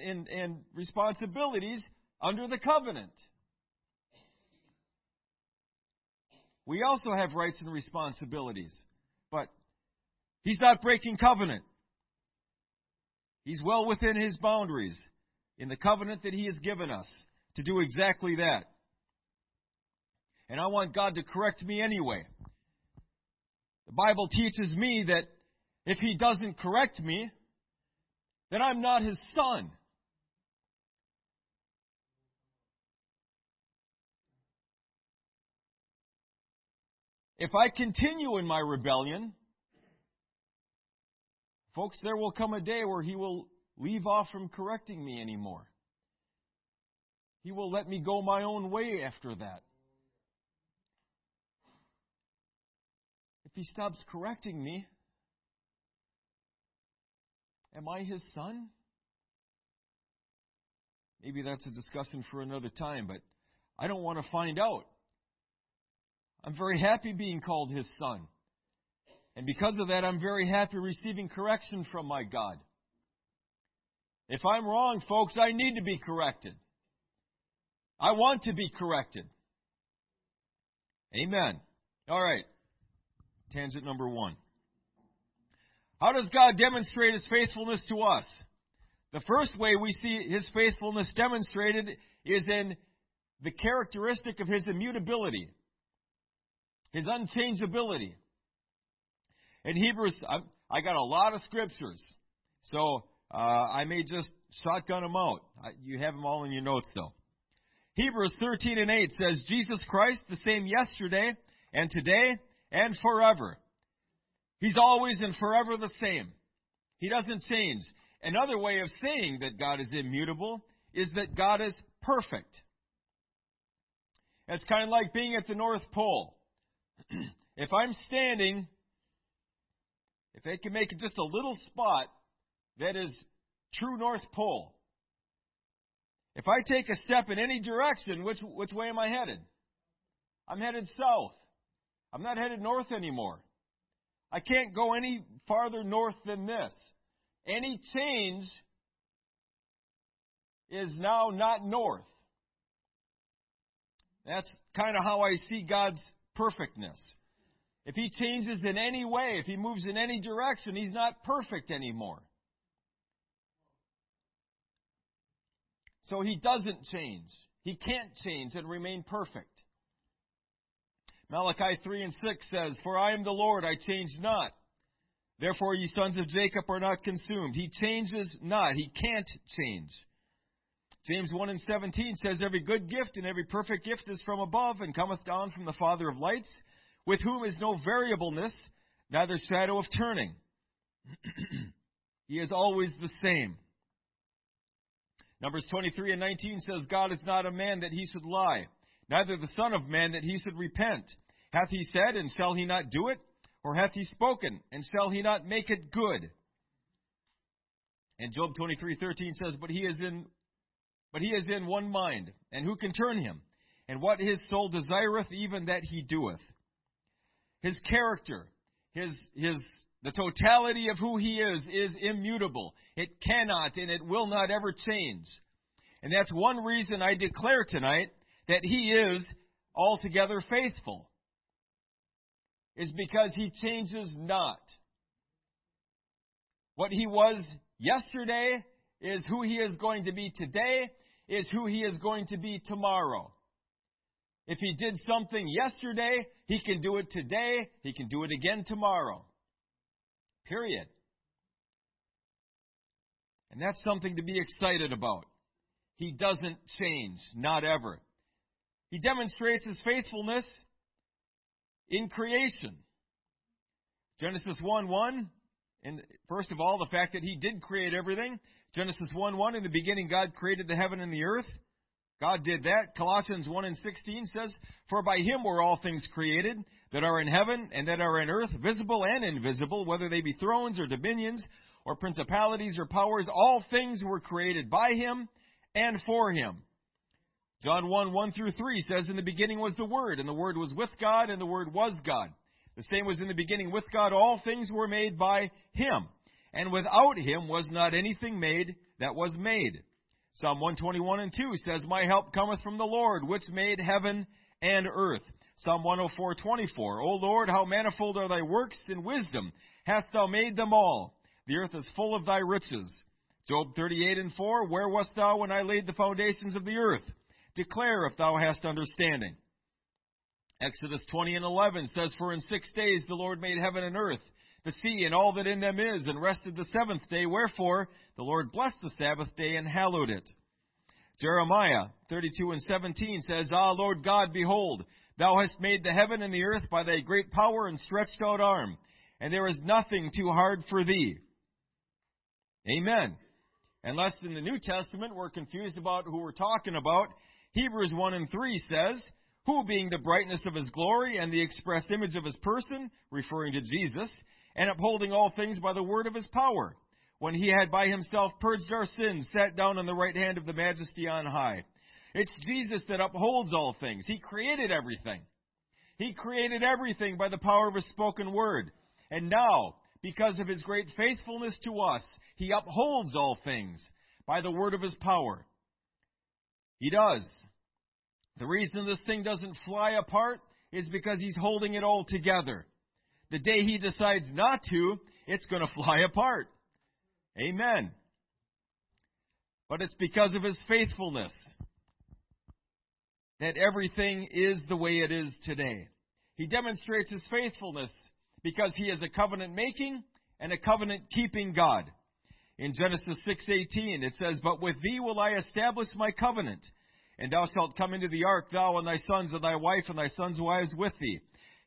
and, and responsibilities under the covenant. We also have rights and responsibilities. But he's not breaking covenant. He's well within his boundaries in the covenant that he has given us to do exactly that. And I want God to correct me anyway. The Bible teaches me that if he doesn't correct me, then I'm not his son. If I continue in my rebellion, folks, there will come a day where he will leave off from correcting me anymore. He will let me go my own way after that. If he stops correcting me, am I his son? Maybe that's a discussion for another time, but I don't want to find out. I'm very happy being called his son. And because of that, I'm very happy receiving correction from my God. If I'm wrong, folks, I need to be corrected. I want to be corrected. Amen. All right. Tangent number one. How does God demonstrate his faithfulness to us? The first way we see his faithfulness demonstrated is in the characteristic of his immutability his unchangeability. In Hebrews, I, I got a lot of scriptures, so uh, I may just shotgun them out. I, you have them all in your notes, though. Hebrews 13 and 8 says, Jesus Christ, the same yesterday and today and forever. He's always and forever the same. He doesn't change. Another way of saying that God is immutable is that God is perfect. It's kind of like being at the North Pole. if I'm standing, if they can make just a little spot that is true North Pole, if I take a step in any direction, which, which way am I headed? I'm headed south. I'm not headed north anymore. I can't go any farther north than this. Any change is now not north. That's kind of how I see God's perfectness. If he changes in any way, if he moves in any direction, he's not perfect anymore. So he doesn't change. He can't change and remain perfect. Malachi 3 and 6 says, For I am the Lord, I change not. Therefore, ye sons of Jacob are not consumed. He changes not. He can't change. James 1 and 17 says, Every good gift and every perfect gift is from above and cometh down from the Father of lights, with whom is no variableness, neither shadow of turning. he is always the same. Numbers 23 and 19 says, God is not a man that he should lie, neither the Son of Man that he should repent. Hath he said, and shall he not do it? Or hath he spoken, and shall he not make it good? And Job 23:13 says, "But he is in but he is in one mind, and who can turn him? And what his soul desireth, even that he doeth. His character, his, his, the totality of who he is, is immutable. It cannot and it will not ever change. And that's one reason I declare tonight that he is altogether faithful. Is because he changes not. What he was yesterday is who he is going to be today, is who he is going to be tomorrow. If he did something yesterday, he can do it today, he can do it again tomorrow. Period. And that's something to be excited about. He doesn't change, not ever. He demonstrates his faithfulness in creation. Genesis 1 1, and first of all, the fact that he did create everything. Genesis 1 1, in the beginning, God created the heaven and the earth. God did that. Colossians 1 and 16 says, For by him were all things created that are in heaven and that are in earth, visible and invisible, whether they be thrones or dominions or principalities or powers, all things were created by him and for him. John 1 1 through 3 says, In the beginning was the Word, and the Word was with God, and the Word was God. The same was in the beginning with God. All things were made by him and without him was not anything made that was made. Psalm 121 and 2 says, My help cometh from the Lord, which made heaven and earth. Psalm 104:24 O Lord, how manifold are thy works in wisdom hast thou made them all. The earth is full of thy riches. Job 38 and 4 Where wast thou when I laid the foundations of the earth? Declare if thou hast understanding. Exodus 20 and 11 says, For in six days the Lord made heaven and earth, the sea and all that in them is, and rested the seventh day. Wherefore the Lord blessed the Sabbath day and hallowed it. Jeremiah 32 and 17 says, Ah, Lord God, behold, thou hast made the heaven and the earth by thy great power and stretched out arm, and there is nothing too hard for thee. Amen. Unless in the New Testament we're confused about who we're talking about, Hebrews 1 and 3 says, Who being the brightness of his glory and the express image of his person, referring to Jesus, and upholding all things by the word of his power, when he had by himself purged our sins, sat down on the right hand of the majesty on high. It's Jesus that upholds all things. He created everything. He created everything by the power of his spoken word. And now, because of his great faithfulness to us, he upholds all things by the word of his power. He does. The reason this thing doesn't fly apart is because he's holding it all together. The day he decides not to, it's going to fly apart. Amen. But it's because of his faithfulness that everything is the way it is today. He demonstrates his faithfulness because he is a covenant making and a covenant keeping God. In Genesis 6:18 it says, "But with thee will I establish my covenant, and thou shalt come into the ark thou and thy sons and thy wife and thy sons' wives with thee."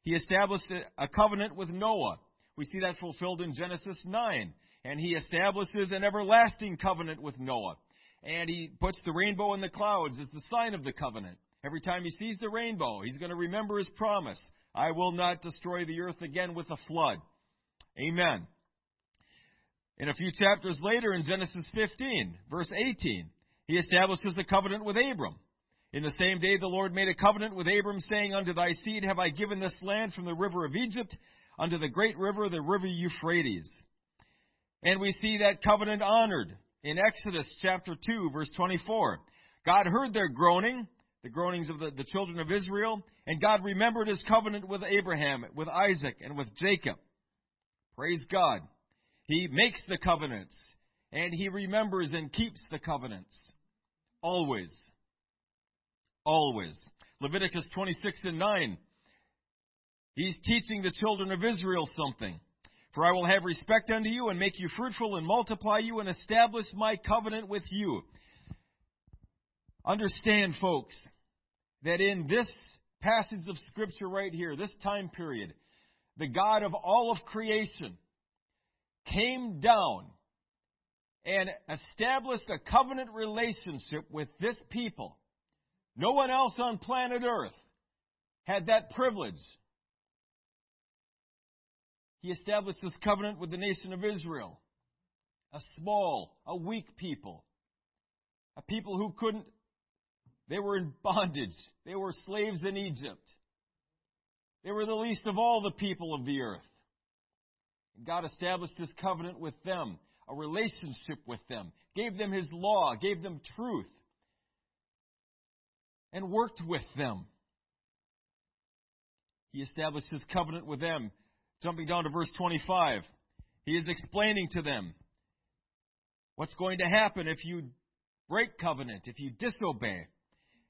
He established a covenant with Noah. We see that fulfilled in Genesis 9, and he establishes an everlasting covenant with Noah. And he puts the rainbow in the clouds as the sign of the covenant. Every time he sees the rainbow, he's going to remember his promise. I will not destroy the earth again with a flood. Amen. In a few chapters later, in Genesis 15, verse 18, he establishes a covenant with Abram. In the same day, the Lord made a covenant with Abram, saying, Unto thy seed have I given this land from the river of Egypt unto the great river, the river Euphrates. And we see that covenant honored in Exodus chapter 2, verse 24. God heard their groaning, the groanings of the, the children of Israel, and God remembered his covenant with Abraham, with Isaac, and with Jacob. Praise God. He makes the covenants, and he remembers and keeps the covenants. Always. Always. Leviticus 26 and 9. He's teaching the children of Israel something. For I will have respect unto you and make you fruitful and multiply you and establish my covenant with you. Understand, folks, that in this passage of Scripture right here, this time period, the God of all of creation came down and established a covenant relationship with this people. No one else on planet Earth had that privilege. He established this covenant with the nation of Israel, a small, a weak people, a people who couldn't, they were in bondage, they were slaves in Egypt. They were the least of all the people of the earth. God established his covenant with them, a relationship with them, gave them his law, gave them truth, and worked with them. He established his covenant with them. Jumping down to verse 25, he is explaining to them what's going to happen if you break covenant, if you disobey.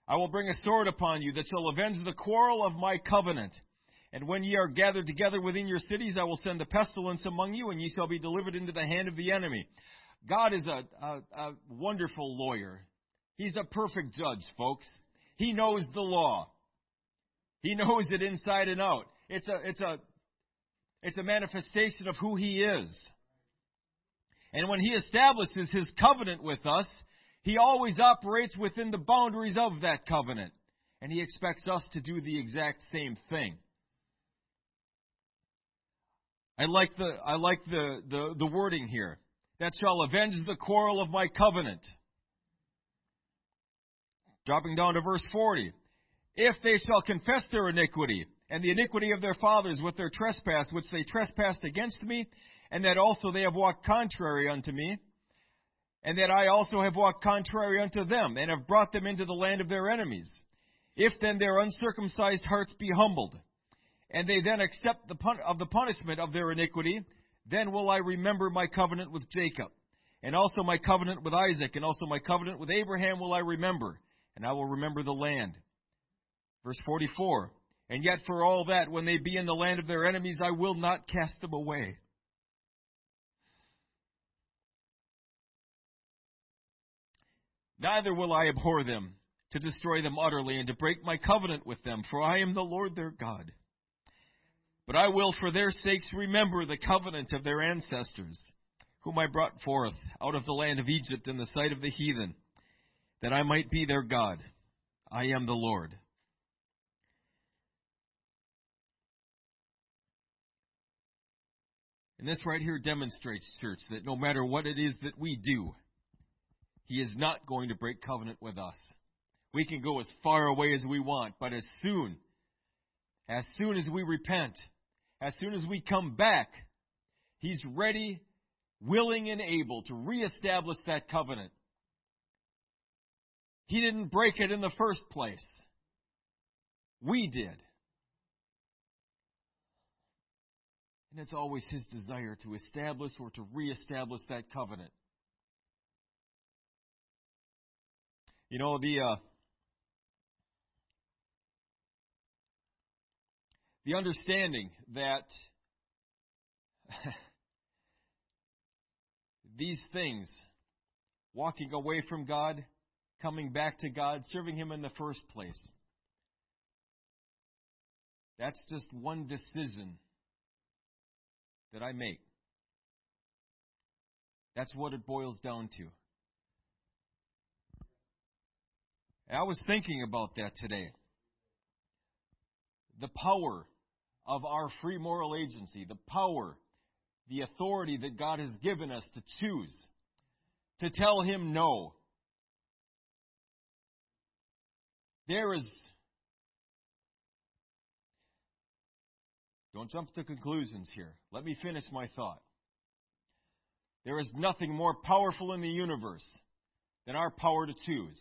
I will bring a sword upon you that shall avenge the quarrel of my covenant. And when ye are gathered together within your cities, I will send a pestilence among you, and ye shall be delivered into the hand of the enemy. God is a, a, a wonderful lawyer. He's a perfect judge, folks. He knows the law. He knows it inside and out. It's a, it's a, it's a manifestation of who He is. And when He establishes His covenant with us, He always operates within the boundaries of that covenant. And He expects us to do the exact same thing. I like the, I like the, the, the wording here. That shall avenge the quarrel of my covenant. Dropping down to verse 40. If they shall confess their iniquity, and the iniquity of their fathers with their trespass, which they trespassed against me, and that also they have walked contrary unto me, and that I also have walked contrary unto them, and have brought them into the land of their enemies. If then their uncircumcised hearts be humbled, and they then accept the pun- of the punishment of their iniquity, then will I remember my covenant with Jacob, and also my covenant with Isaac, and also my covenant with Abraham will I remember, and I will remember the land. Verse 44 And yet for all that, when they be in the land of their enemies, I will not cast them away. Neither will I abhor them, to destroy them utterly, and to break my covenant with them, for I am the Lord their God. But I will for their sakes remember the covenant of their ancestors, whom I brought forth out of the land of Egypt in the sight of the heathen, that I might be their God. I am the Lord. And this right here demonstrates, church, that no matter what it is that we do, He is not going to break covenant with us. We can go as far away as we want, but as soon, as soon as we repent, as soon as we come back, He's ready, willing, and able to reestablish that covenant. He didn't break it in the first place. We did. And it's always his desire to establish or to reestablish that covenant. You know, the uh, the understanding that these things, walking away from God, coming back to God, serving Him in the first place, that's just one decision that I make. That's what it boils down to. I was thinking about that today. The power of our free moral agency, the power, the authority that God has given us to choose, to tell Him no. There is Don't jump to conclusions here. Let me finish my thought. There is nothing more powerful in the universe than our power to choose.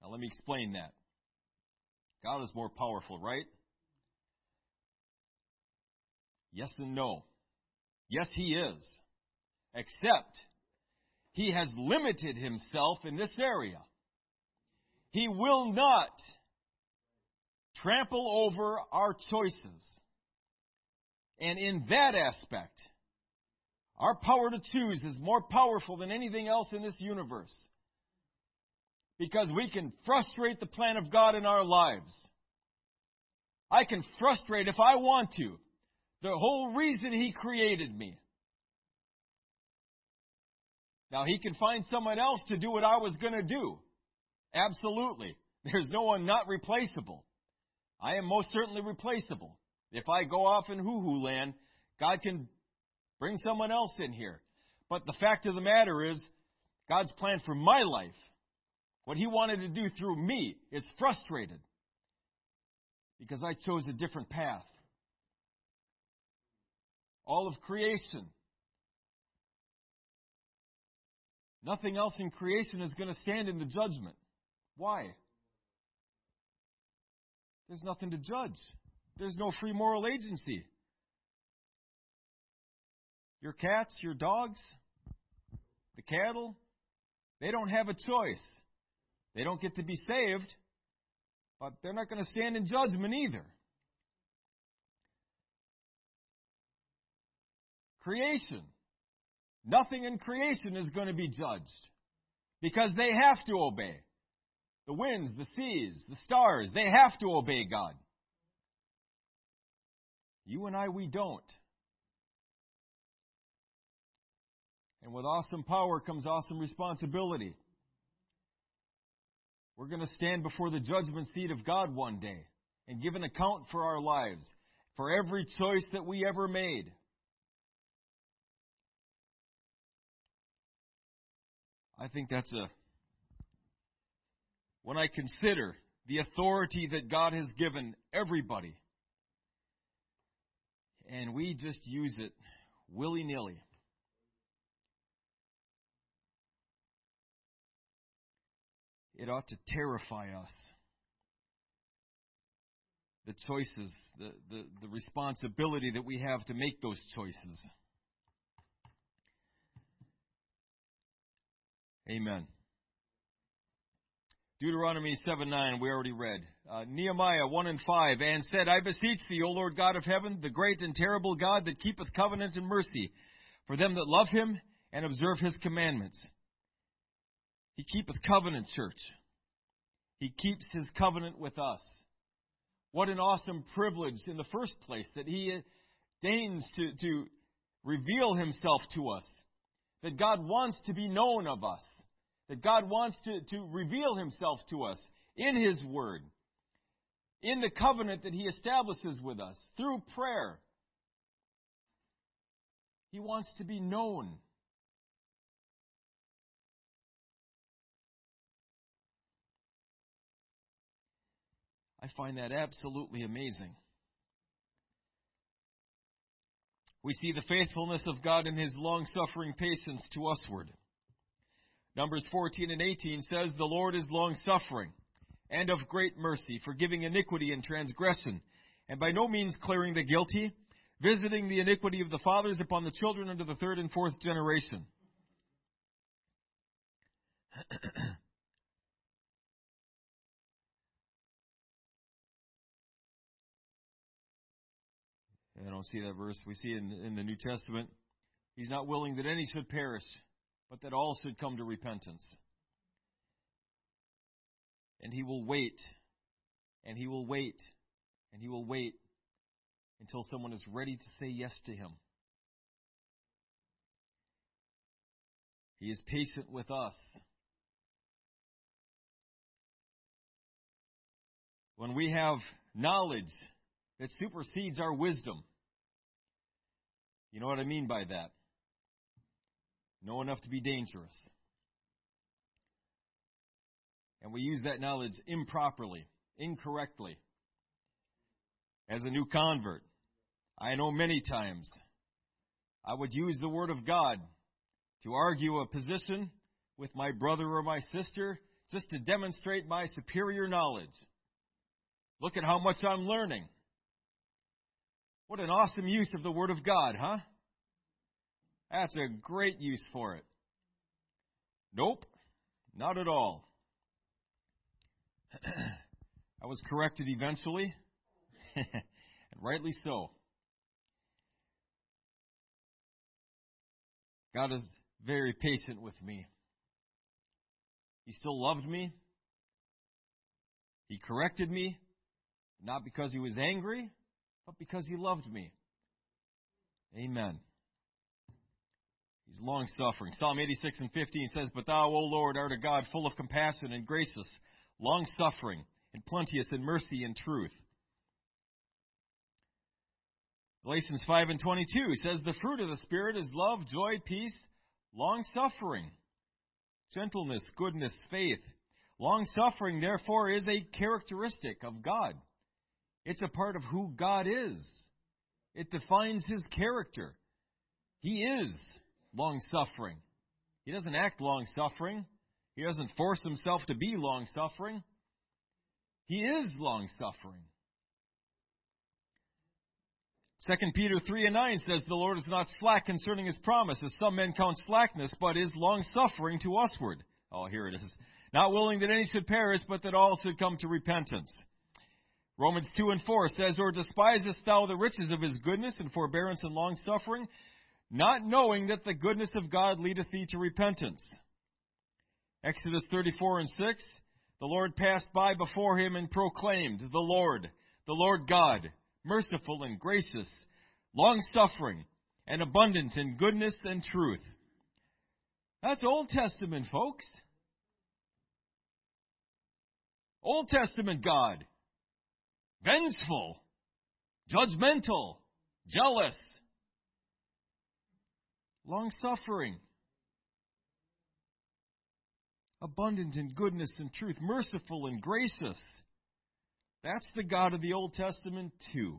Now, let me explain that. God is more powerful, right? Yes and no. Yes, He is. Except He has limited Himself in this area. He will not trample over our choices. And in that aspect, our power to choose is more powerful than anything else in this universe. Because we can frustrate the plan of God in our lives. I can frustrate, if I want to, the whole reason He created me. Now, He can find someone else to do what I was going to do. Absolutely. There's no one not replaceable. I am most certainly replaceable. If I go off in hoo hoo land, God can bring someone else in here. But the fact of the matter is, God's plan for my life, what He wanted to do through me, is frustrated because I chose a different path. All of creation. Nothing else in creation is going to stand in the judgment. Why? There's nothing to judge. There's no free moral agency. Your cats, your dogs, the cattle, they don't have a choice. They don't get to be saved, but they're not going to stand in judgment either. Creation. Nothing in creation is going to be judged because they have to obey. The winds, the seas, the stars, they have to obey God. You and I, we don't. And with awesome power comes awesome responsibility. We're going to stand before the judgment seat of God one day and give an account for our lives, for every choice that we ever made. I think that's a. When I consider the authority that God has given everybody, and we just use it willy nilly. It ought to terrify us. The choices, the, the, the responsibility that we have to make those choices. Amen. Deuteronomy 7 9, we already read. Uh, Nehemiah 1 and 5, and said, I beseech thee, O Lord God of heaven, the great and terrible God that keepeth covenant and mercy for them that love him and observe his commandments. He keepeth covenant, church. He keeps his covenant with us. What an awesome privilege in the first place that he deigns to, to reveal himself to us. That God wants to be known of us. That God wants to, to reveal himself to us in his word. In the covenant that he establishes with us through prayer. He wants to be known. I find that absolutely amazing. We see the faithfulness of God in His long suffering patience to usward. Numbers 14 and 18 says, The Lord is long suffering and of great mercy, forgiving iniquity and transgression, and by no means clearing the guilty, visiting the iniquity of the fathers upon the children unto the third and fourth generation. I don't see that verse. We see in, in the New Testament, He's not willing that any should perish, but that all should come to repentance. And He will wait, and He will wait, and He will wait until someone is ready to say yes to Him. He is patient with us. When we have knowledge that supersedes our wisdom, you know what I mean by that? Know enough to be dangerous. And we use that knowledge improperly, incorrectly. As a new convert, I know many times I would use the Word of God to argue a position with my brother or my sister just to demonstrate my superior knowledge. Look at how much I'm learning. What an awesome use of the Word of God, huh? That's a great use for it. Nope, not at all. I was corrected eventually, and rightly so. God is very patient with me. He still loved me. He corrected me, not because he was angry, but because he loved me. Amen. He's long suffering. Psalm 86 and 15 says, But thou, O Lord, art a God full of compassion and gracious, long suffering, and plenteous in mercy and truth. Galatians 5 and 22 says, The fruit of the Spirit is love, joy, peace, long suffering, gentleness, goodness, faith. Long suffering, therefore, is a characteristic of God. It's a part of who God is. It defines his character. He is long suffering. He doesn't act long suffering. He doesn't force himself to be long suffering. He is long suffering. 2 Peter 3 and 9 says, The Lord is not slack concerning his promise, as some men count slackness, but is long suffering to usward. Oh, here it is. Not willing that any should perish, but that all should come to repentance. Romans 2 and 4 says, Or despisest thou the riches of his goodness and forbearance and long suffering, not knowing that the goodness of God leadeth thee to repentance? Exodus 34 and 6, The Lord passed by before him and proclaimed, The Lord, the Lord God, merciful and gracious, long suffering, and abundant in goodness and truth. That's Old Testament, folks. Old Testament God vengeful, judgmental, jealous, long suffering, abundant in goodness and truth, merciful and gracious. That's the God of the Old Testament, too.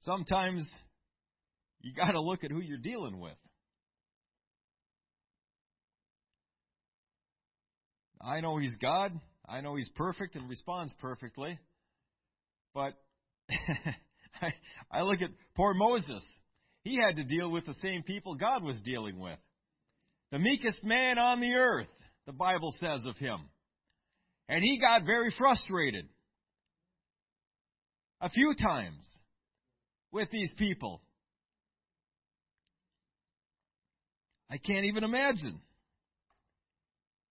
Sometimes you got to look at who you're dealing with. I know He's God. I know He's perfect and responds perfectly. But I, I look at poor Moses. He had to deal with the same people God was dealing with. The meekest man on the earth, the Bible says of him. And he got very frustrated a few times with these people. I can't even imagine.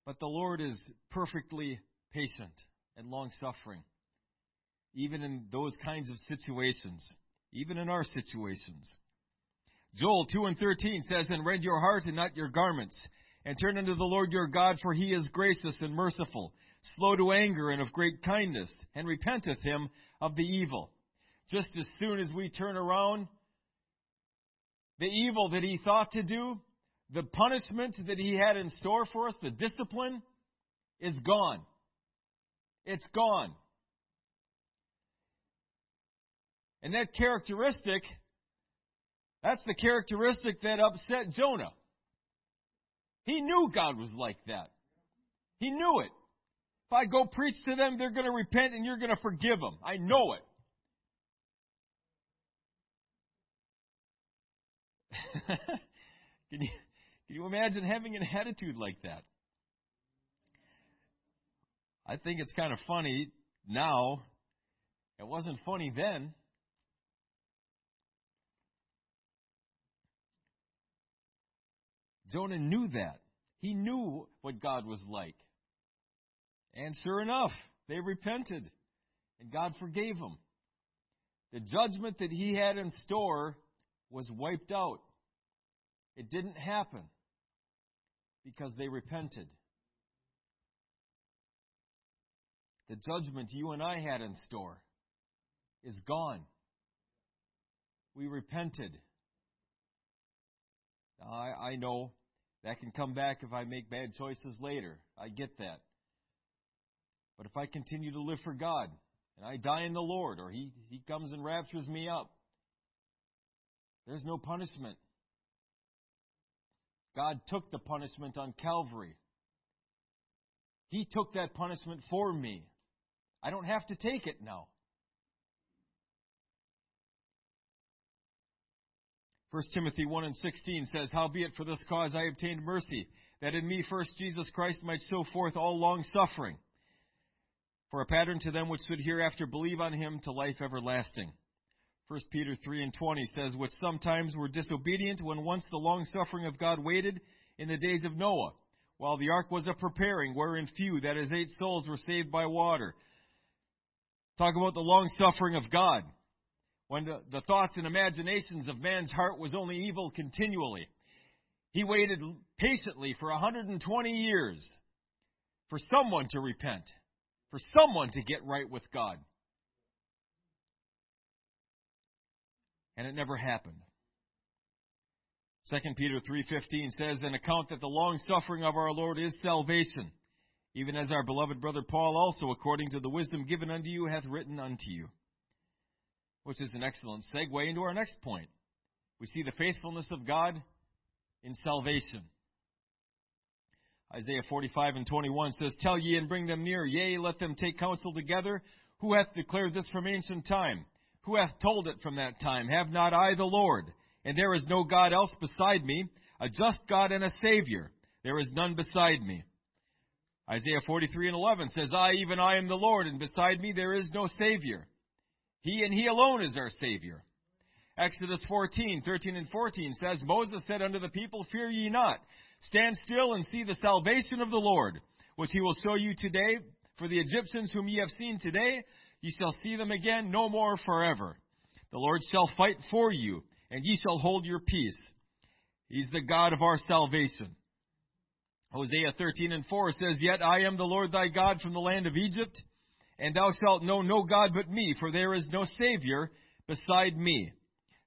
But the Lord is perfectly patient and long suffering, even in those kinds of situations, even in our situations. Joel 2 and 13 says, And rend your heart and not your garments, and turn unto the Lord your God, for he is gracious and merciful, slow to anger and of great kindness, and repenteth him of the evil. Just as soon as we turn around, the evil that he thought to do, the punishment that he had in store for us, the discipline, is gone. It's gone. And that characteristic that's the characteristic that upset Jonah. He knew God was like that. He knew it. If I go preach to them, they're going to repent and you're going to forgive them. I know it. can, you, can you imagine having an attitude like that? I think it's kind of funny now. It wasn't funny then. Jonah knew that. He knew what God was like. And sure enough, they repented, and God forgave them. The judgment that he had in store was wiped out. It didn't happen because they repented. The judgment you and I had in store is gone. We repented. I, I know that can come back if I make bad choices later. I get that. But if I continue to live for God and I die in the Lord or He, he comes and raptures me up, there's no punishment. God took the punishment on Calvary. He took that punishment for me. I don't have to take it now. 1 Timothy 1 and 16 says, Howbeit for this cause I obtained mercy, that in me first Jesus Christ might show forth all long suffering, for a pattern to them which should hereafter believe on him to life everlasting. 1 Peter 3 and 20 says, Which sometimes were disobedient when once the long suffering of God waited in the days of Noah, while the ark was a preparing, wherein few, that is, eight souls, were saved by water. Talk about the long suffering of God when the, the thoughts and imaginations of man's heart was only evil continually. He waited patiently for 120 years for someone to repent, for someone to get right with God. And it never happened. 2 Peter 3:15 says, "An account that the long suffering of our Lord is salvation, even as our beloved brother Paul also according to the wisdom given unto you hath written unto you." which is an excellent segue into our next point. We see the faithfulness of God in salvation. Isaiah 45 and 21 says, Tell ye and bring them near, yea, let them take counsel together. Who hath declared this from ancient time? Who hath told it from that time? Have not I the Lord? And there is no God else beside me, a just God and a Savior. There is none beside me. Isaiah 43 and 11 says, I, even I am the Lord, and beside me there is no Savior. He and He alone is our Savior. Exodus 14, 13 and 14 says, Moses said unto the people, Fear ye not. Stand still and see the salvation of the Lord, which He will show you today. For the Egyptians whom ye have seen today, ye shall see them again no more forever. The Lord shall fight for you, and ye shall hold your peace. He's the God of our salvation. Hosea 13 and 4 says, Yet I am the Lord thy God from the land of Egypt and thou shalt know no God but me, for there is no Savior beside me.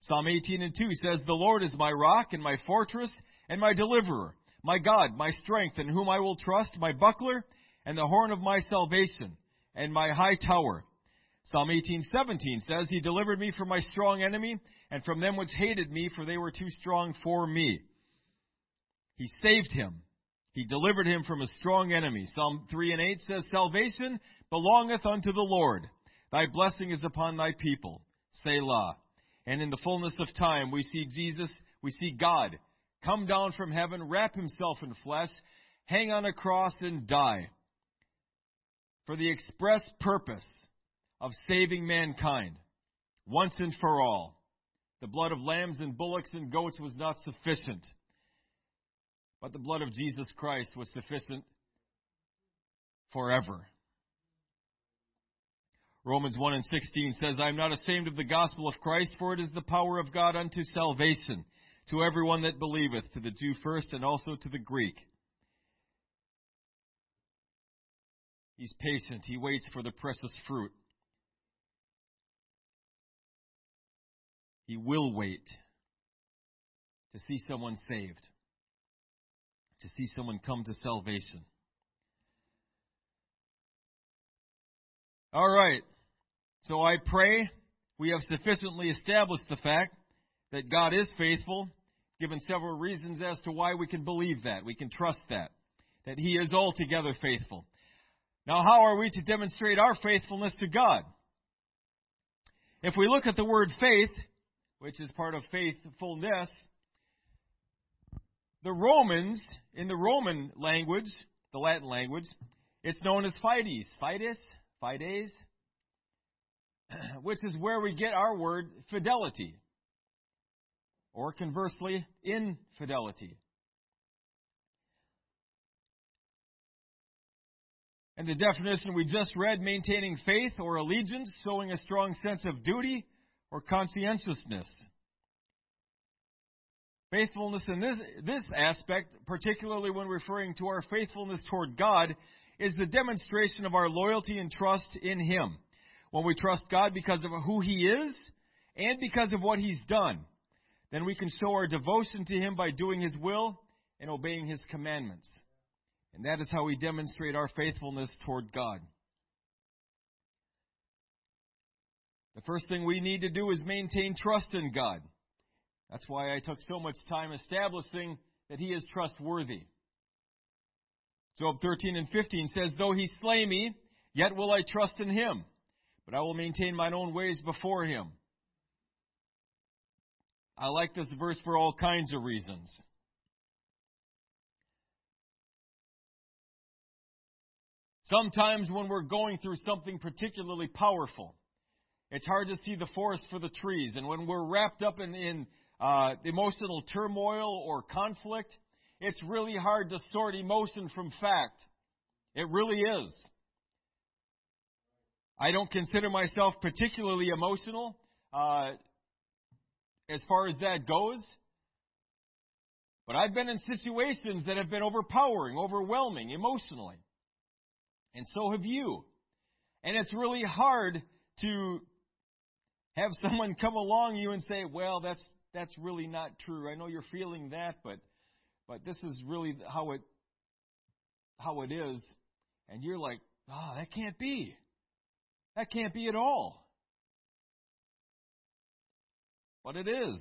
Psalm 18 and 2 says, The Lord is my rock and my fortress and my deliverer, my God, my strength, in whom I will trust, my buckler and the horn of my salvation, and my high tower. Psalm 18:17 says, He delivered me from my strong enemy, and from them which hated me, for they were too strong for me. He saved him. He delivered him from a strong enemy. Psalm 3 and 8 says, Salvation belongeth unto the Lord. Thy blessing is upon thy people. Selah. And in the fullness of time, we see Jesus, we see God come down from heaven, wrap himself in flesh, hang on a cross, and die for the express purpose of saving mankind once and for all. The blood of lambs and bullocks and goats was not sufficient, but the blood of Jesus Christ was sufficient forever. Romans 1 and 16 says, I am not ashamed of the gospel of Christ, for it is the power of God unto salvation to everyone that believeth, to the Jew first and also to the Greek. He's patient. He waits for the precious fruit. He will wait to see someone saved, to see someone come to salvation. All right. So I pray we have sufficiently established the fact that God is faithful, given several reasons as to why we can believe that, we can trust that, that He is altogether faithful. Now, how are we to demonstrate our faithfulness to God? If we look at the word faith, which is part of faithfulness, the Romans, in the Roman language, the Latin language, it's known as fides. Fides? Fides? which is where we get our word fidelity, or conversely, infidelity. And the definition we just read maintaining faith or allegiance, showing a strong sense of duty or conscientiousness. Faithfulness in this, this aspect, particularly when referring to our faithfulness toward God, is the demonstration of our loyalty and trust in Him when we trust God because of who He is and because of what He's done, then we can show our devotion to Him by doing His will and obeying His commandments. And that is how we demonstrate our faithfulness toward God. The first thing we need to do is maintain trust in God. That's why I took so much time establishing that He is trustworthy. Job 13 and 15 says, Though He slay me, yet will I trust in Him but I will maintain mine own ways before him. I like this verse for all kinds of reasons. Sometimes when we're going through something particularly powerful, it's hard to see the forest for the trees. And when we're wrapped up in, in uh, emotional turmoil or conflict, it's really hard to sort emotion from fact. It really is. I don't consider myself particularly emotional uh, as far as that goes. But I've been in situations that have been overpowering, overwhelming emotionally. And so have you. And it's really hard to have someone come along you and say, "Well, that's that's really not true. I know you're feeling that, but but this is really how it how it is." And you're like, "Oh, that can't be." That can't be at all. But it is.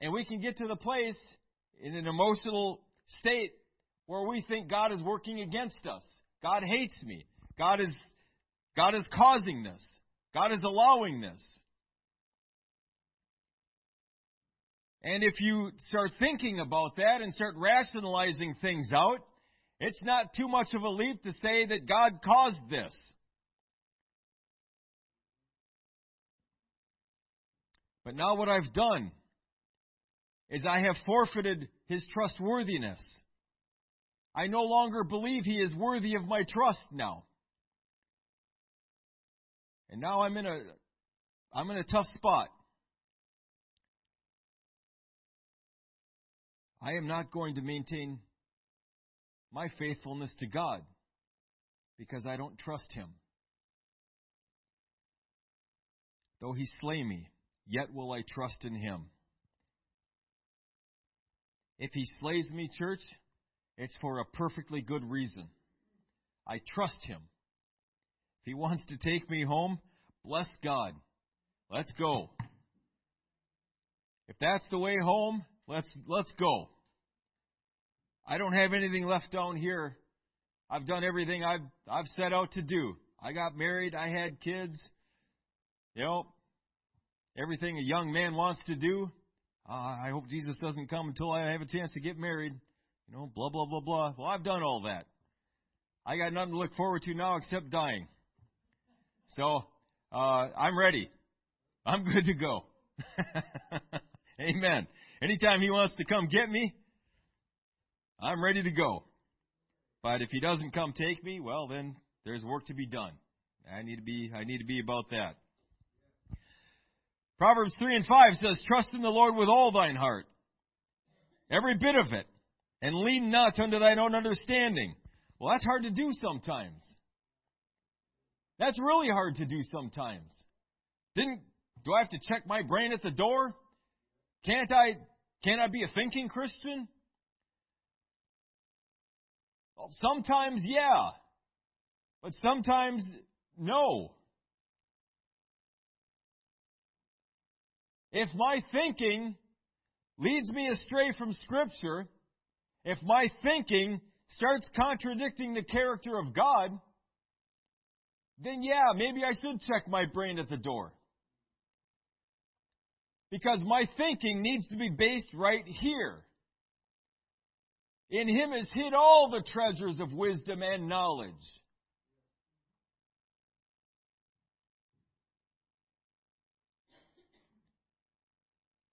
And we can get to the place in an emotional state where we think God is working against us. God hates me. God is, God is causing this. God is allowing this. And if you start thinking about that and start rationalizing things out, it's not too much of a leap to say that God caused this. But now what I've done is I have forfeited his trustworthiness. I no longer believe he is worthy of my trust now. And now I'm in a I'm in a tough spot. I am not going to maintain my faithfulness to God because I don't trust him. Though he slay me, yet will I trust in him. If he slays me, church, it's for a perfectly good reason. I trust him. He wants to take me home, bless God. Let's go. If that's the way home, let's let's go. I don't have anything left down here. I've done everything I've I've set out to do. I got married, I had kids. You know, everything a young man wants to do. Uh, I hope Jesus doesn't come until I have a chance to get married. You know, blah blah blah blah. Well, I've done all that. I got nothing to look forward to now except dying. So uh, I'm ready. I'm good to go. Amen. Anytime he wants to come get me, I'm ready to go. But if he doesn't come take me, well then there's work to be done. I need to be I need to be about that. Proverbs 3 and 5 says, Trust in the Lord with all thine heart, every bit of it, and lean not unto thine own understanding. Well, that's hard to do sometimes. That's really hard to do sometimes. Didn't do I have to check my brain at the door? Can't I can't I be a thinking Christian? Well, sometimes yeah. But sometimes no. If my thinking leads me astray from Scripture, if my thinking starts contradicting the character of God, then yeah, maybe I should check my brain at the door. Because my thinking needs to be based right here. In Him is hid all the treasures of wisdom and knowledge.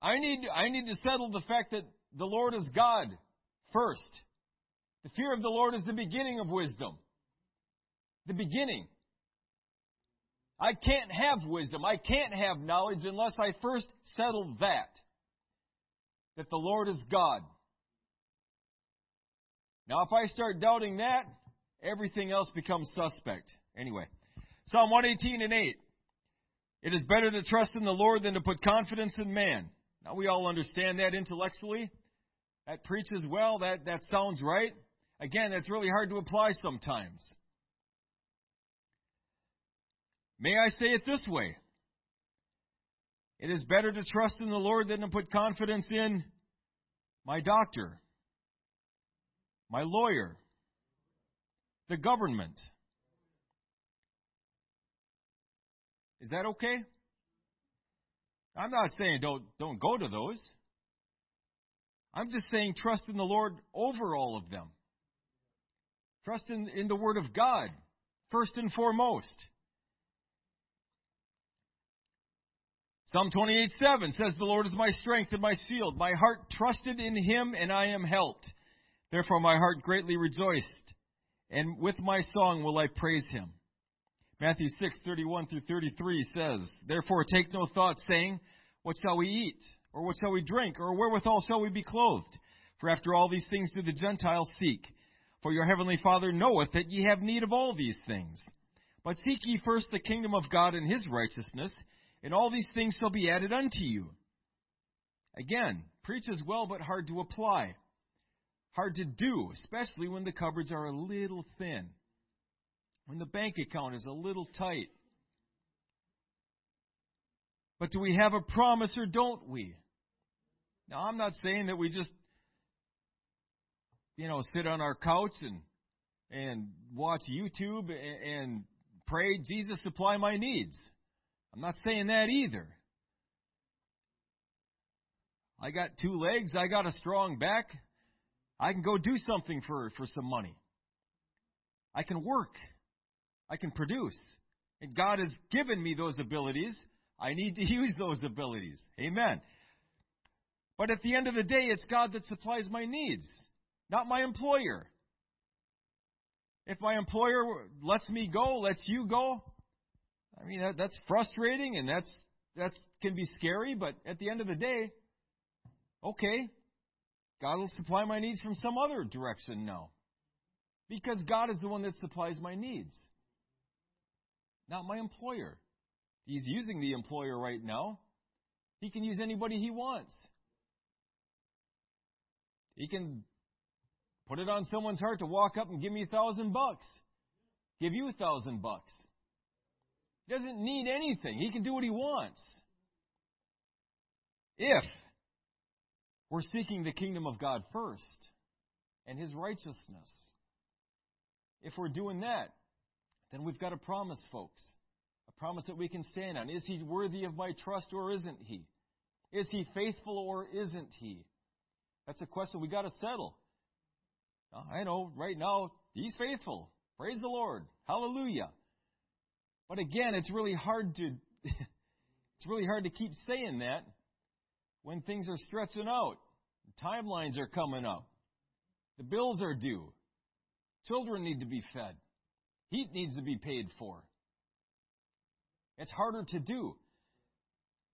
I need, I need to settle the fact that the Lord is God first. The fear of the Lord is the beginning of wisdom. The beginning. I can't have wisdom. I can't have knowledge unless I first settle that. That the Lord is God. Now, if I start doubting that, everything else becomes suspect. Anyway, Psalm 118 and 8. It is better to trust in the Lord than to put confidence in man. Now, we all understand that intellectually. That preaches well. That, that sounds right. Again, that's really hard to apply sometimes. May I say it this way? It is better to trust in the Lord than to put confidence in my doctor, my lawyer, the government. Is that okay? I'm not saying don't don't go to those. I'm just saying trust in the Lord over all of them. Trust in, in the Word of God, first and foremost. Psalm 28 7 says, The Lord is my strength and my shield. My heart trusted in him, and I am helped. Therefore, my heart greatly rejoiced, and with my song will I praise him. Matthew six thirty one through 33 says, Therefore, take no thought, saying, What shall we eat? Or what shall we drink? Or wherewithal shall we be clothed? For after all these things do the Gentiles seek. For your heavenly Father knoweth that ye have need of all these things. But seek ye first the kingdom of God and his righteousness and all these things shall be added unto you. Again, preaches well, but hard to apply. Hard to do, especially when the cupboards are a little thin, when the bank account is a little tight. But do we have a promise or don't we? Now, I'm not saying that we just, you know, sit on our couch and and watch YouTube and, and pray, Jesus, supply my needs. I'm not saying that either. I got two legs, I got a strong back. I can go do something for, for some money. I can work. I can produce. And God has given me those abilities. I need to use those abilities. Amen. But at the end of the day, it's God that supplies my needs, not my employer. If my employer lets me go, lets you go, I mean, that, that's frustrating and that's that can be scary, but at the end of the day, okay, God will supply my needs from some other direction now. Because God is the one that supplies my needs, not my employer. He's using the employer right now. He can use anybody he wants. He can put it on someone's heart to walk up and give me a thousand bucks. Give you a thousand bucks. He doesn't need anything. He can do what he wants. If we're seeking the kingdom of God first and His righteousness. If we're doing that, then we've got a promise, folks. A promise that we can stand on. Is He worthy of my trust or isn't He? Is He faithful or isn't He? That's a question we got to settle. I know right now He's faithful. Praise the Lord. Hallelujah. But again, it's really hard to it's really hard to keep saying that when things are stretching out. Timelines are coming up. The bills are due. Children need to be fed. Heat needs to be paid for. It's harder to do.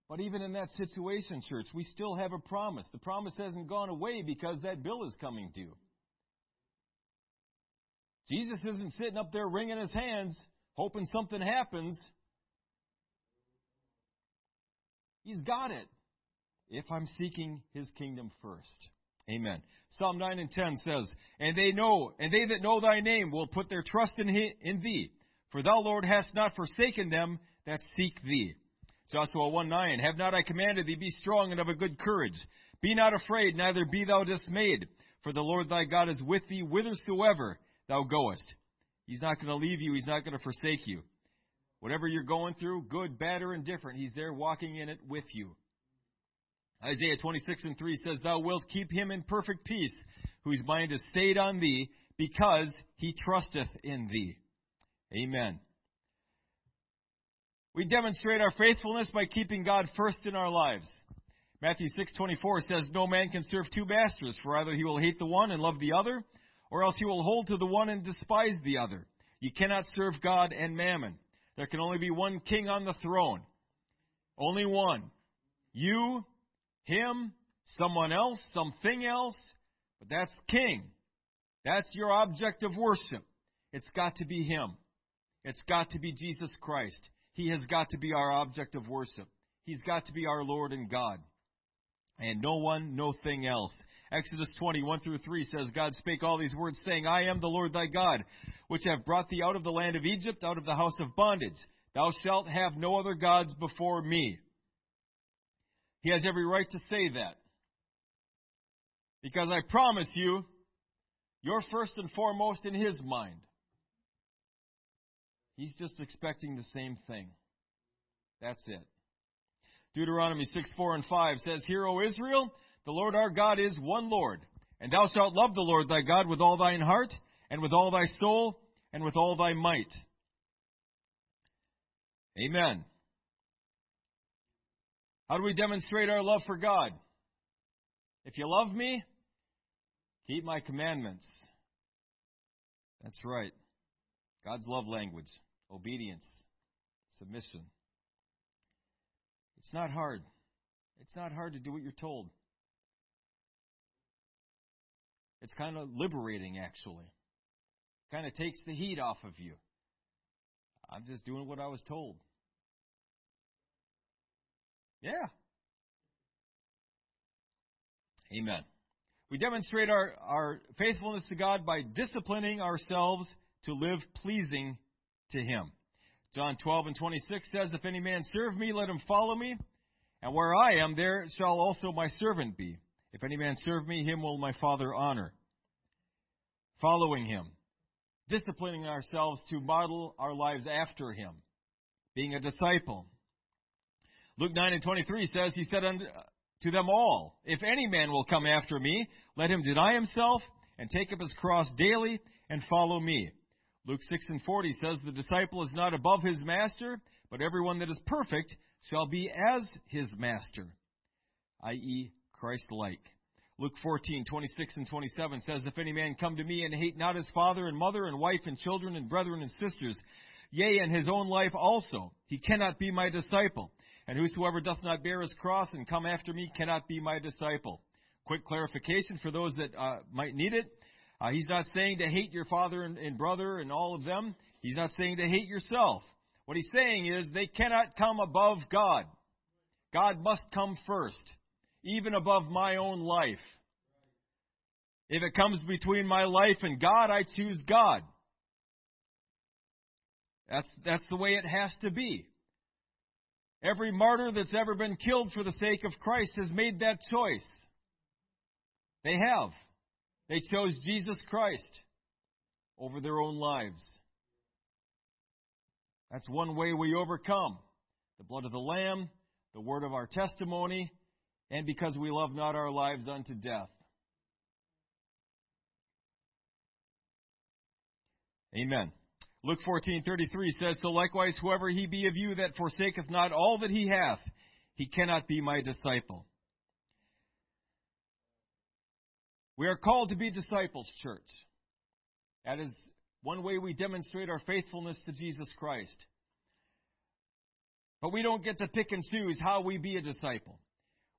But even in that situation, church, we still have a promise. The promise hasn't gone away because that bill is coming due. Jesus isn't sitting up there wringing his hands, hoping something happens. He's got it if I'm seeking his kingdom first. Amen. Psalm 9 and 10 says, And they know, and they that know thy name will put their trust in, he, in thee. For thou, Lord, hast not forsaken them that seek thee. Joshua 1 9, Have not I commanded thee, be strong and of a good courage. Be not afraid, neither be thou dismayed. For the Lord thy God is with thee whithersoever thou goest. He's not going to leave you. He's not going to forsake you. Whatever you're going through, good, bad, or indifferent, He's there walking in it with you. Isaiah 26 and 3 says, Thou wilt keep him in perfect peace, whose mind is stayed on thee, because he trusteth in thee. Amen. We demonstrate our faithfulness by keeping God first in our lives. Matthew 6:24 says, "No man can serve two masters, for either he will hate the one and love the other, or else you will hold to the one and despise the other. You cannot serve God and mammon. There can only be one king on the throne. Only one. You him, someone else, something else, but that's king. That's your object of worship. It's got to be him. It's got to be Jesus Christ. He has got to be our object of worship. He's got to be our Lord and God. And no one, no thing else. Exodus 20, 1 through 3 says, God spake all these words, saying, I am the Lord thy God, which have brought thee out of the land of Egypt, out of the house of bondage. Thou shalt have no other gods before me. He has every right to say that. Because I promise you, you're first and foremost in His mind. He's just expecting the same thing. That's it. Deuteronomy 6, 4 and 5 says, Hear, O Israel, the Lord our God is one Lord, and thou shalt love the Lord thy God with all thine heart, and with all thy soul, and with all thy might. Amen. How do we demonstrate our love for God? If you love me, keep my commandments. That's right. God's love language obedience, submission. It's not hard. It's not hard to do what you're told. It's kind of liberating, actually. Kind of takes the heat off of you. I'm just doing what I was told. Yeah. Amen. We demonstrate our, our faithfulness to God by disciplining ourselves to live pleasing to Him. John 12 and 26 says, If any man serve me, let him follow me. And where I am, there shall also my servant be. If any man serve me, him will my Father honor. Following him. Disciplining ourselves to model our lives after him. Being a disciple. Luke 9 and 23 says, He said unto them all, If any man will come after me, let him deny himself and take up his cross daily and follow me. Luke 6 and 40 says, The disciple is not above his master, but everyone that is perfect shall be as his master, i.e., Christ like. Luke 14, 26 and 27 says, If any man come to me and hate not his father and mother and wife and children and brethren and sisters, yea, and his own life also, he cannot be my disciple. And whosoever doth not bear his cross and come after me cannot be my disciple. Quick clarification for those that uh, might need it. Uh, he's not saying to hate your father and, and brother and all of them. He's not saying to hate yourself. What he's saying is they cannot come above God. God must come first, even above my own life. If it comes between my life and God, I choose God. That's, that's the way it has to be. Every martyr that's ever been killed for the sake of Christ has made that choice. They have. They chose Jesus Christ over their own lives. That's one way we overcome the blood of the Lamb, the word of our testimony, and because we love not our lives unto death. Amen. Luke 14:33 says, "So likewise whoever he be of you that forsaketh not all that he hath, he cannot be my disciple." We are called to be disciples, church. That is one way we demonstrate our faithfulness to Jesus Christ. But we don't get to pick and choose how we be a disciple.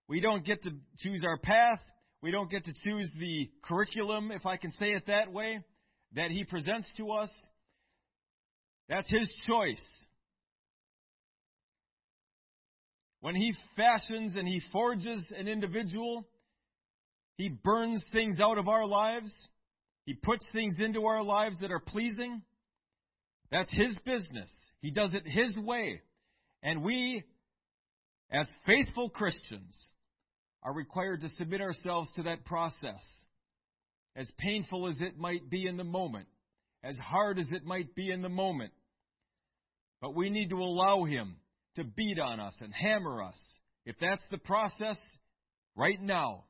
We don't get to choose our path. We don't get to choose the curriculum, if I can say it that way, that He presents to us. That's His choice. When He fashions and He forges an individual, He burns things out of our lives. He puts things into our lives that are pleasing. That's His business. He does it His way. And we, as faithful Christians, are required to submit ourselves to that process. As painful as it might be in the moment, as hard as it might be in the moment. But we need to allow Him to beat on us and hammer us. If that's the process, right now,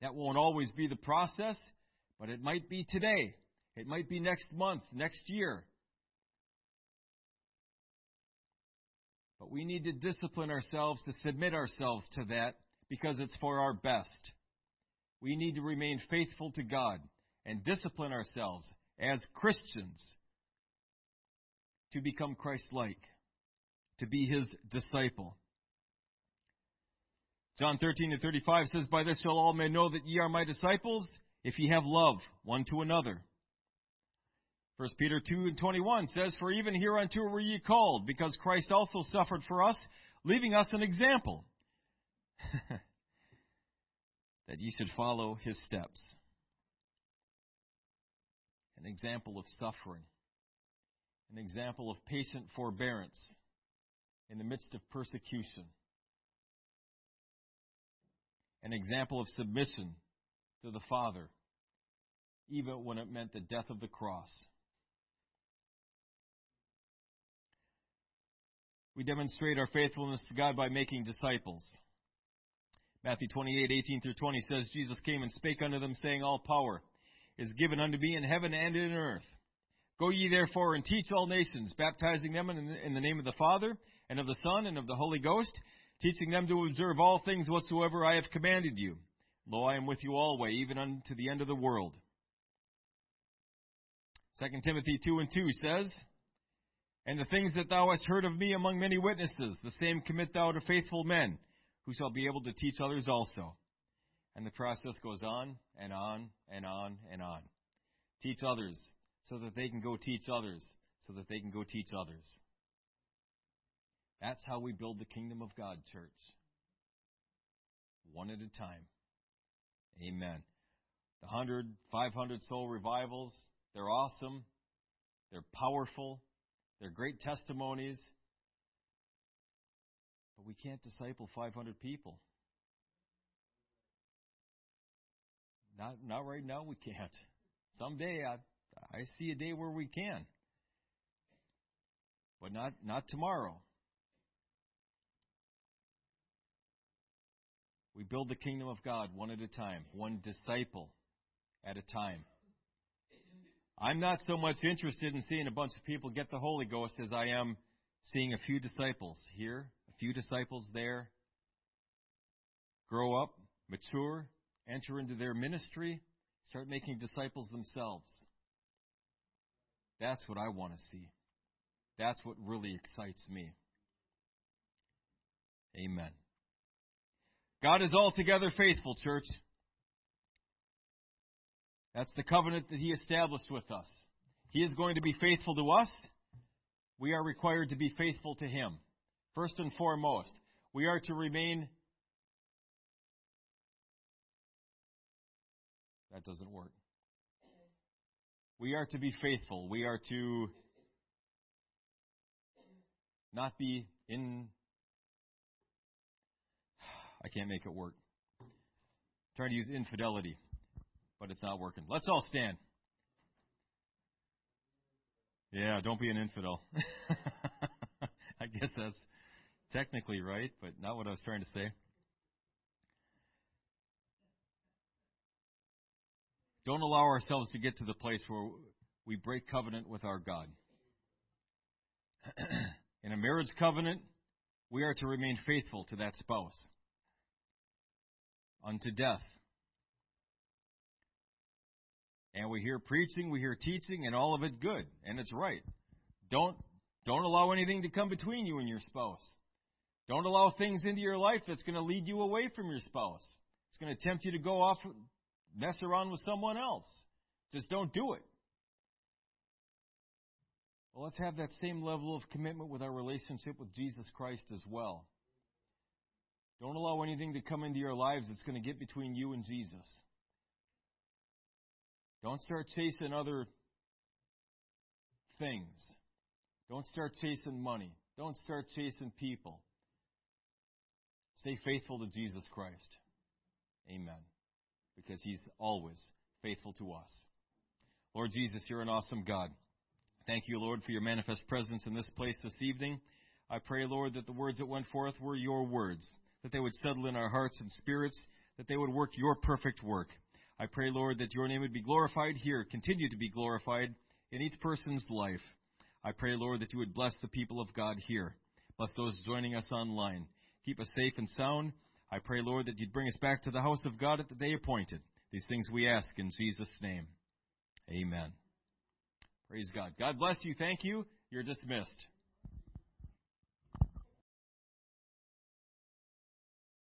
that won't always be the process, but it might be today. It might be next month, next year. But we need to discipline ourselves to submit ourselves to that because it's for our best. We need to remain faithful to God and discipline ourselves as Christians to become Christ like, to be his disciple. John 13 and 35 says, By this shall all men know that ye are my disciples, if ye have love one to another. 1 Peter 2 and 21 says, For even hereunto were ye called, because Christ also suffered for us, leaving us an example, that ye should follow his steps. An example of suffering, an example of patient forbearance in the midst of persecution, an example of submission to the Father, even when it meant the death of the cross. We demonstrate our faithfulness to God by making disciples. Matthew 28, 18 through 20 says, Jesus came and spake unto them, saying, All power is given unto me in heaven and in earth. Go ye therefore and teach all nations, baptizing them in the name of the Father, and of the Son, and of the Holy Ghost, teaching them to observe all things whatsoever I have commanded you. Lo, I am with you always, even unto the end of the world. 2 Timothy 2 and 2 says, and the things that thou hast heard of me among many witnesses, the same commit thou to faithful men, who shall be able to teach others also. And the process goes on and on and on and on. Teach others so that they can go teach others, so that they can go teach others. That's how we build the kingdom of God, church. One at a time. Amen. The 100, 500 soul revivals, they're awesome. They're powerful. They're great testimonies, but we can't disciple 500 people. Not, not right now, we can't. Someday, I, I see a day where we can, but not, not tomorrow. We build the kingdom of God one at a time, one disciple at a time. I'm not so much interested in seeing a bunch of people get the Holy Ghost as I am seeing a few disciples here, few disciples there, grow up, mature, enter into their ministry, start making disciples themselves. That's what I want to see. That's what really excites me. Amen. God is altogether faithful, church. That's the covenant that He established with us. He is going to be faithful to us. We are required to be faithful to Him. First and foremost, we are to remain. That doesn't work. We are to be faithful. We are to not be in. I can't make it work. I'm trying to use infidelity but it's not working. Let's all stand. Yeah, don't be an infidel. I guess that's technically right, but not what I was trying to say. Don't allow ourselves to get to the place where we break covenant with our God. In a marriage covenant, we are to remain faithful to that spouse unto death. And we hear preaching, we hear teaching, and all of it good, and it's right. Don't don't allow anything to come between you and your spouse. Don't allow things into your life that's going to lead you away from your spouse. It's going to tempt you to go off mess around with someone else. Just don't do it. Well, let's have that same level of commitment with our relationship with Jesus Christ as well. Don't allow anything to come into your lives that's going to get between you and Jesus. Don't start chasing other things. Don't start chasing money. Don't start chasing people. Stay faithful to Jesus Christ. Amen. Because he's always faithful to us. Lord Jesus, you're an awesome God. Thank you, Lord, for your manifest presence in this place this evening. I pray, Lord, that the words that went forth were your words, that they would settle in our hearts and spirits, that they would work your perfect work. I pray, Lord, that your name would be glorified here, continue to be glorified in each person's life. I pray, Lord, that you would bless the people of God here. Bless those joining us online. Keep us safe and sound. I pray, Lord, that you'd bring us back to the house of God at the day appointed. These things we ask in Jesus' name. Amen. Praise God. God bless you. Thank you. You're dismissed.